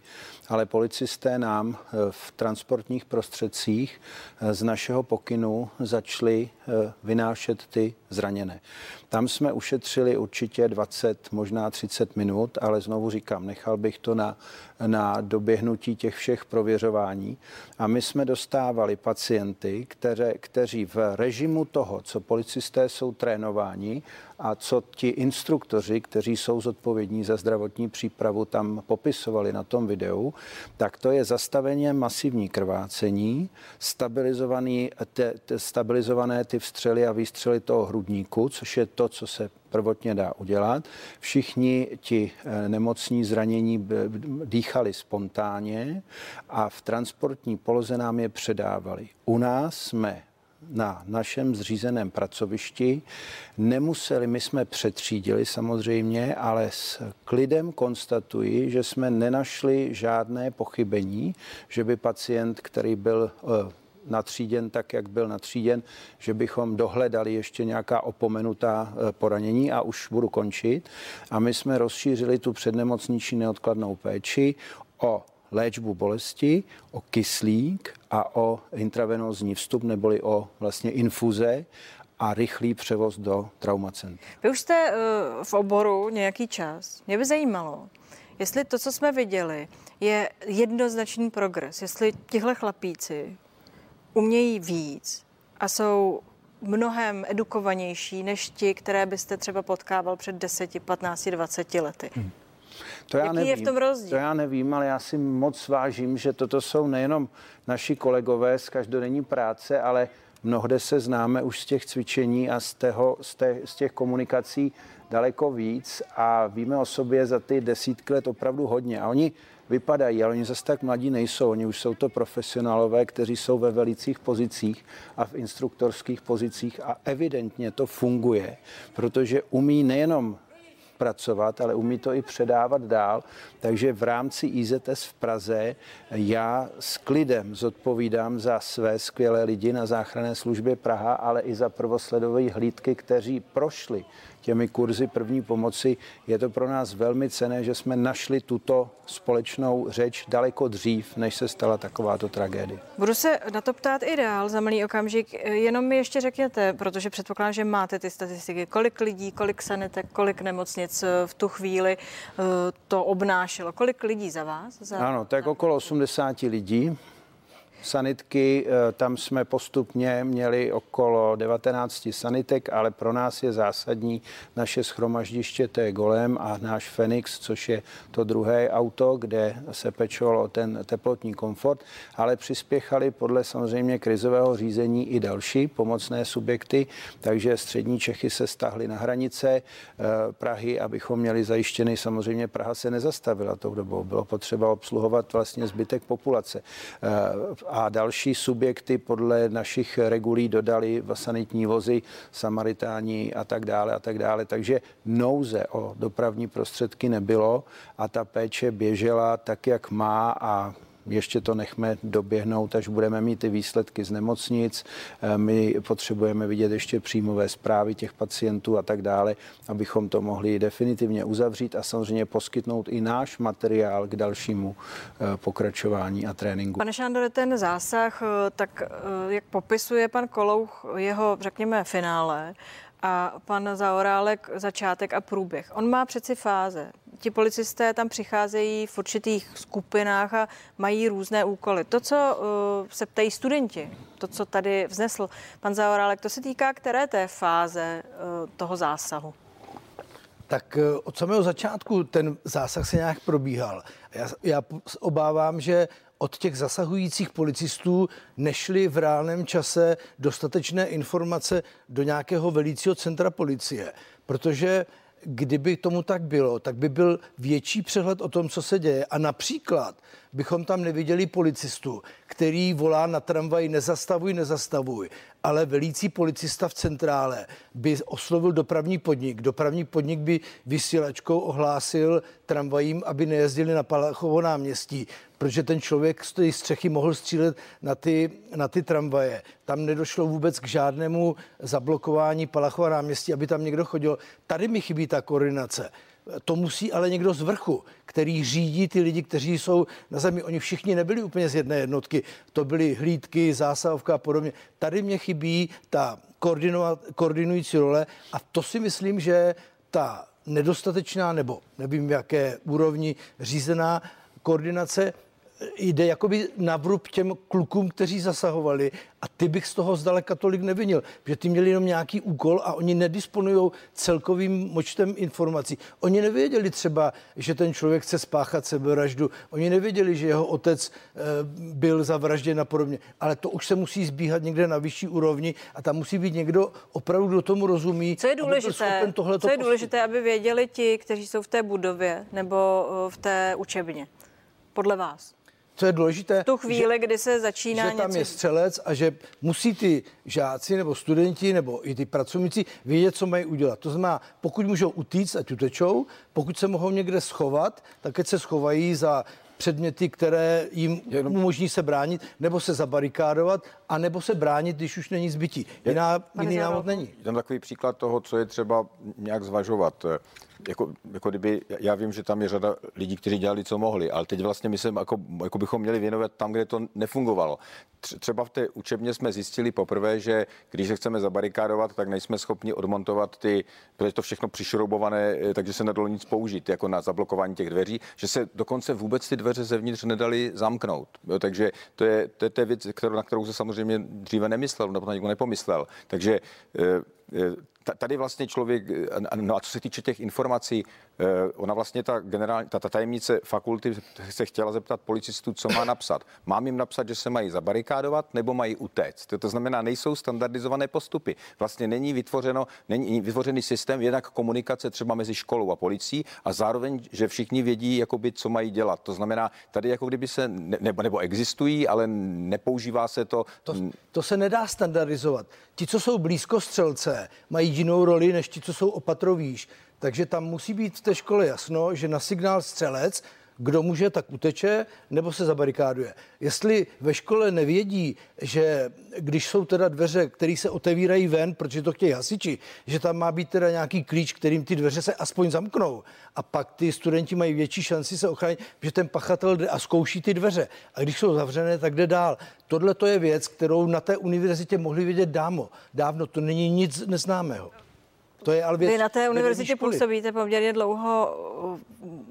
ale policisté nám v transportních prostředcích z našeho pokynu začali vynášet ty zraněné. Tam jsme ušetřili určitě 20, možná 30 minut, ale znovu říkám, nechal bych to na, na doběhnutí těch všech prověřování. A my jsme dostávali pacienty, které, kteří v režimu toho, co policisté jsou trénováni a co ti instruktoři, kteří jsou zodpovědní za zdravotní přípravu, tam popisovali na tom videu, tak to je zastavení masivní krvácení, stabilizovaný, te, te, stabilizované ty vstřely a výstřely toho hrudníku, což je to, co se prvotně dá udělat. Všichni ti eh, nemocní zranění dýchali spontánně a v transportní poloze nám je předávali. U nás jsme na našem zřízeném pracovišti. Nemuseli, my jsme přetřídili samozřejmě, ale s klidem konstatuji, že jsme nenašli žádné pochybení, že by pacient, který byl eh, natříděn tak, jak byl natříděn, že bychom dohledali ještě nějaká opomenutá eh, poranění a už budu končit. A my jsme rozšířili tu přednemocniční neodkladnou péči o léčbu bolesti, o kyslík a o intravenózní vstup neboli o vlastně infuze a rychlý převoz do traumacentra. Vy už jste uh, v oboru nějaký čas. Mě by zajímalo, jestli to, co jsme viděli, je jednoznačný progres, jestli tihle chlapíci umějí víc a jsou mnohem edukovanější než ti, které byste třeba potkával před 10, 15, 20 lety. Hmm. To já Jaký nevím. je v tom rozdíl? To já nevím, ale já si moc vážím, že toto jsou nejenom naši kolegové z každodenní práce, ale mnohde se známe už z těch cvičení a z, tého, z, té, z těch komunikací daleko víc a víme o sobě za ty desítky let opravdu hodně. A oni vypadají, ale oni zase tak mladí nejsou. Oni už jsou to profesionálové, kteří jsou ve velicích pozicích a v instruktorských pozicích a evidentně to funguje, protože umí nejenom pracovat, ale umí to i předávat dál. Takže v rámci IZS v Praze já s klidem zodpovídám za své skvělé lidi na záchranné službě Praha, ale i za prvosledové hlídky, kteří prošli těmi kurzy první pomoci. Je to pro nás velmi cené, že jsme našli tuto společnou řeč daleko dřív, než se stala takováto tragédie. Budu se na to ptát i dál za malý okamžik. Jenom mi ještě řekněte, protože předpokládám, že máte ty statistiky, kolik lidí, kolik sanitek, kolik nemocnic eh, v tu chvíli eh, to obnášelo. Kolik lidí za vás? Za... Ano, tak okolo 80 lidí sanitky, eh, tam jsme postupně měli okolo 19 sanitek, ale pro nás je zásadní naše schromaždiště, to je Golem a náš Fenix, což je to druhé auto, kde se pečovalo o ten teplotní komfort, ale přispěchali podle samozřejmě krizového řízení i další pomocné subjekty, takže střední Čechy se stahly na hranice eh, Prahy, abychom měli zajištěný, samozřejmě Praha se nezastavila tou dobou, bylo potřeba obsluhovat vlastně zbytek populace. Eh, a další subjekty podle našich regulí dodali sanitní vozy, samaritáni a tak dále a tak dále. Takže nouze o dopravní prostředky nebylo a ta péče běžela tak, jak má a ještě to nechme doběhnout, až budeme mít ty výsledky z nemocnic. Eh, my potřebujeme vidět ještě příjmové zprávy těch pacientů a tak dále, abychom to mohli definitivně uzavřít a samozřejmě poskytnout i náš materiál k dalšímu eh, pokračování a tréninku. Pane Šándore, ten zásah, eh, tak jak popisuje pan Kolouch jeho, řekněme, finále, a pan Zaorálek začátek a průběh. On má přeci fáze. Ti policisté tam přicházejí v určitých skupinách a mají různé úkoly. To, co uh, se ptají studenti, to, co tady vznesl pan Zaorálek, to se týká které té fáze uh, toho zásahu? Tak uh, od samého začátku ten zásah se nějak probíhal. Já, já obávám, že od těch zasahujících policistů nešly v reálném čase dostatečné informace do nějakého velícího centra policie, protože kdyby tomu tak bylo, tak by byl větší přehled o tom, co se děje. A například bychom tam neviděli policistu, který volá na tramvaj nezastavuj, nezastavuj, ale velící policista v centrále by oslovil dopravní podnik. Dopravní podnik by vysílačkou ohlásil tramvajím, aby nejezdili na Palachovo náměstí, protože ten člověk z té střechy mohl střílet na ty, na ty tramvaje. Tam nedošlo vůbec k žádnému zablokování Palachova náměstí, aby tam někdo chodil. Tady mi chybí ta koordinace. To musí ale někdo z vrchu, který řídí ty lidi, kteří jsou na zemi. Oni všichni nebyli úplně z jedné jednotky. To byly hlídky, zásahovka a podobně. Tady mě chybí ta koordinující role a to si myslím, že ta nedostatečná nebo nevím v jaké úrovni řízená koordinace jde jakoby na vrub těm klukům, kteří zasahovali a ty bych z toho zdaleka tolik nevinil, že ty měli jenom nějaký úkol a oni nedisponují celkovým močtem informací. Oni nevěděli třeba, že ten člověk chce spáchat sebevraždu, oni nevěděli, že jeho otec e, byl zavražděn a podobně, ale to už se musí zbíhat někde na vyšší úrovni a tam musí být někdo opravdu do tomu rozumí. Co je důležité, co je důležité aby věděli ti, kteří jsou v té budově nebo eh, v té učebně? Podle vás? Co je důležité, v tu chvíli, že, kdy se začíná že tam něco... je střelec a že musí ty žáci nebo studenti nebo i ty pracovníci vědět, co mají udělat. To znamená, pokud můžou utíct, ať utečou, pokud se mohou někde schovat, tak se schovají za předměty, které jim umožní se bránit, nebo se zabarikádovat, a nebo se bránit, když už není zbytí. Jiná, jiný návod není. Tam takový příklad toho, co je třeba nějak zvažovat jako, jako kdyby, já vím, že tam je řada lidí, kteří dělali, co mohli, ale teď vlastně my se jako, jako bychom měli věnovat tam, kde to nefungovalo. Třeba v té učebně jsme zjistili poprvé, že když se chceme zabarikádovat, tak nejsme schopni odmontovat ty, protože to všechno přišroubované, eh, takže se nedalo nic použít, jako na zablokování těch dveří, že se dokonce vůbec ty dveře zevnitř nedali zamknout. Jo, takže to je, to je, to je věc, kterou, na kterou se samozřejmě dříve nemyslel, nebo na nikdo nepomyslel. Takže eh, eh, tady vlastně člověk, no a co se týče těch informací, eh, ona vlastně ta generální, ta, ta tajemnice fakulty se chtěla zeptat policistů, co má napsat. Mám jim napsat, že se mají zabarikádovat nebo mají utéct. To, to znamená, nejsou standardizované postupy. Vlastně není vytvořeno, není vytvořený systém jednak komunikace třeba mezi školou a policií a zároveň, že všichni vědí, jakoby, co mají dělat. To znamená, tady jako kdyby se, ne, nebo, nebo existují, ale nepoužívá se to. to. To se nedá standardizovat. Ti, co jsou blízko střelce, mají jinou roli než ti, co jsou opatrovíš. Takže tam musí být v té škole jasno, že na signál střelec kdo může, tak uteče nebo se zabarikáduje. Jestli ve škole nevědí, že když jsou teda dveře, které se otevírají ven, protože to chtějí hasiči, že tam má být teda nějaký klíč, kterým ty dveře se aspoň zamknou. A pak ty studenti mají větší šanci se ochránit, že ten pachatel jde a zkouší ty dveře. A když jsou zavřené, tak jde dál. Tohle to je věc, kterou na té univerzitě mohli vědět dávno. Dávno to není nic neznámého. To je ale věc Vy na té univerzitě působíte poměrně dlouho.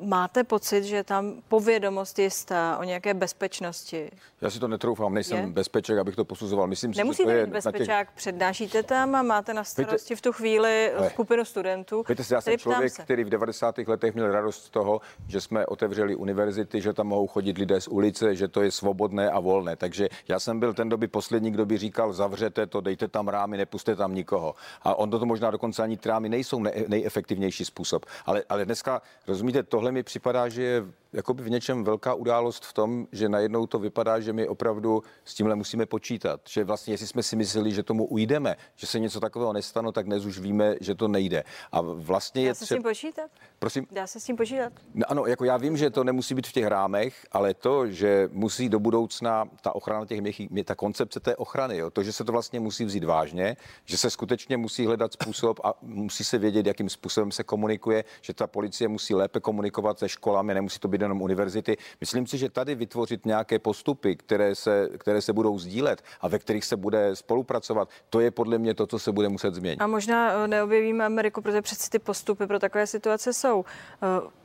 Máte pocit, že tam povědomost jistá o nějaké bezpečnosti? Já si to netroufám, nejsem je? bezpečák, abych to posuzoval. Myslím Nemusíte si, že to být bezpečák, těch... přednášíte tam a máte na starosti Víte, v tu chvíli ale, skupinu studentů. Víte, já jsem člověk, se. který v 90. letech měl radost z toho, že jsme otevřeli univerzity, že tam mohou chodit lidé z ulice, že to je svobodné a volné. Takže já jsem byl ten doby poslední, kdo by říkal, zavřete to, dejte tam rámy, nepuste tam nikoho. A on to možná dokonce ani trámy nejsou ne, nejefektivnější způsob. Ale, ale dneska, rozumíte, tohle mi připadá, že je jakoby v něčem velká událost v tom, že najednou to vypadá, že my opravdu s tímhle musíme počítat. Že vlastně, jestli jsme si mysleli, že tomu ujdeme, že se něco takového nestane, tak dnes už víme, že to nejde. A vlastně Dá je se s tím počítat? Prosím? Dá se s tím počítat? No, ano, jako já vím, že to nemusí být v těch rámech, ale to, že musí do budoucna ta ochrana těch měchých, ta koncepce té ochrany, jo, to, že se to vlastně musí vzít vážně, že se skutečně musí hledat způsob a musí se vědět, jakým způsobem se komunikuje, že ta policie musí lépe komunikovat se školami, nemusí to být jenom univerzity. Myslím si, že tady vytvořit nějaké postupy, které se, které se budou sdílet a ve kterých se bude spolupracovat, to je podle mě to, co se bude muset změnit. A možná eh, neobjevíme Ameriku, protože přeci ty postupy pro takové situace jsou. Eh,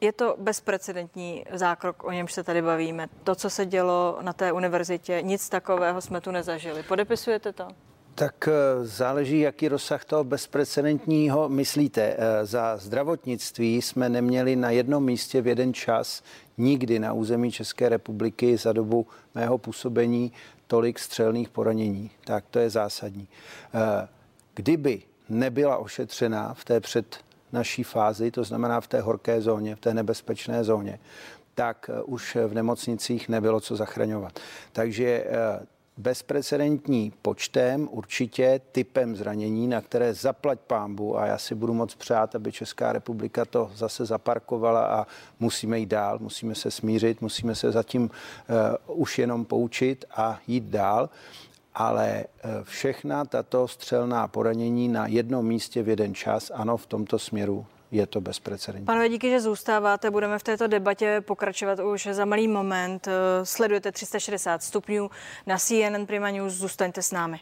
je to bezprecedentní zákrok, o němž se tady bavíme. To, co se dělo na té univerzitě, nic takového jsme tu nezažili. Podepisujete to? Tak eh, záleží, jaký rozsah toho bezprecedentního myslíte. Eh, za zdravotnictví jsme neměli na jednom místě v jeden čas nikdy na území České republiky za dobu mého působení tolik střelných poranění. Tak to je zásadní. Eh, kdyby nebyla ošetřena v té před naší fázi, to znamená v té horké zóně, v té nebezpečné zóně, tak už v nemocnicích nebylo co zachraňovat. Takže bezprecedentní počtem, určitě typem zranění, na které zaplať pámbu a já si budu moc přát, aby Česká republika to zase zaparkovala a musíme jít dál, musíme se smířit, musíme se zatím uh, už jenom poučit a jít dál. Ale všechna tato střelná poranění na jednom místě v jeden čas, ano, v tomto směru je to bezprecedentní. Panové, díky, že zůstáváte. Budeme v této debatě pokračovat už za malý moment. Sledujete 360 stupňů na CNN Prima News. Zůstaňte s námi.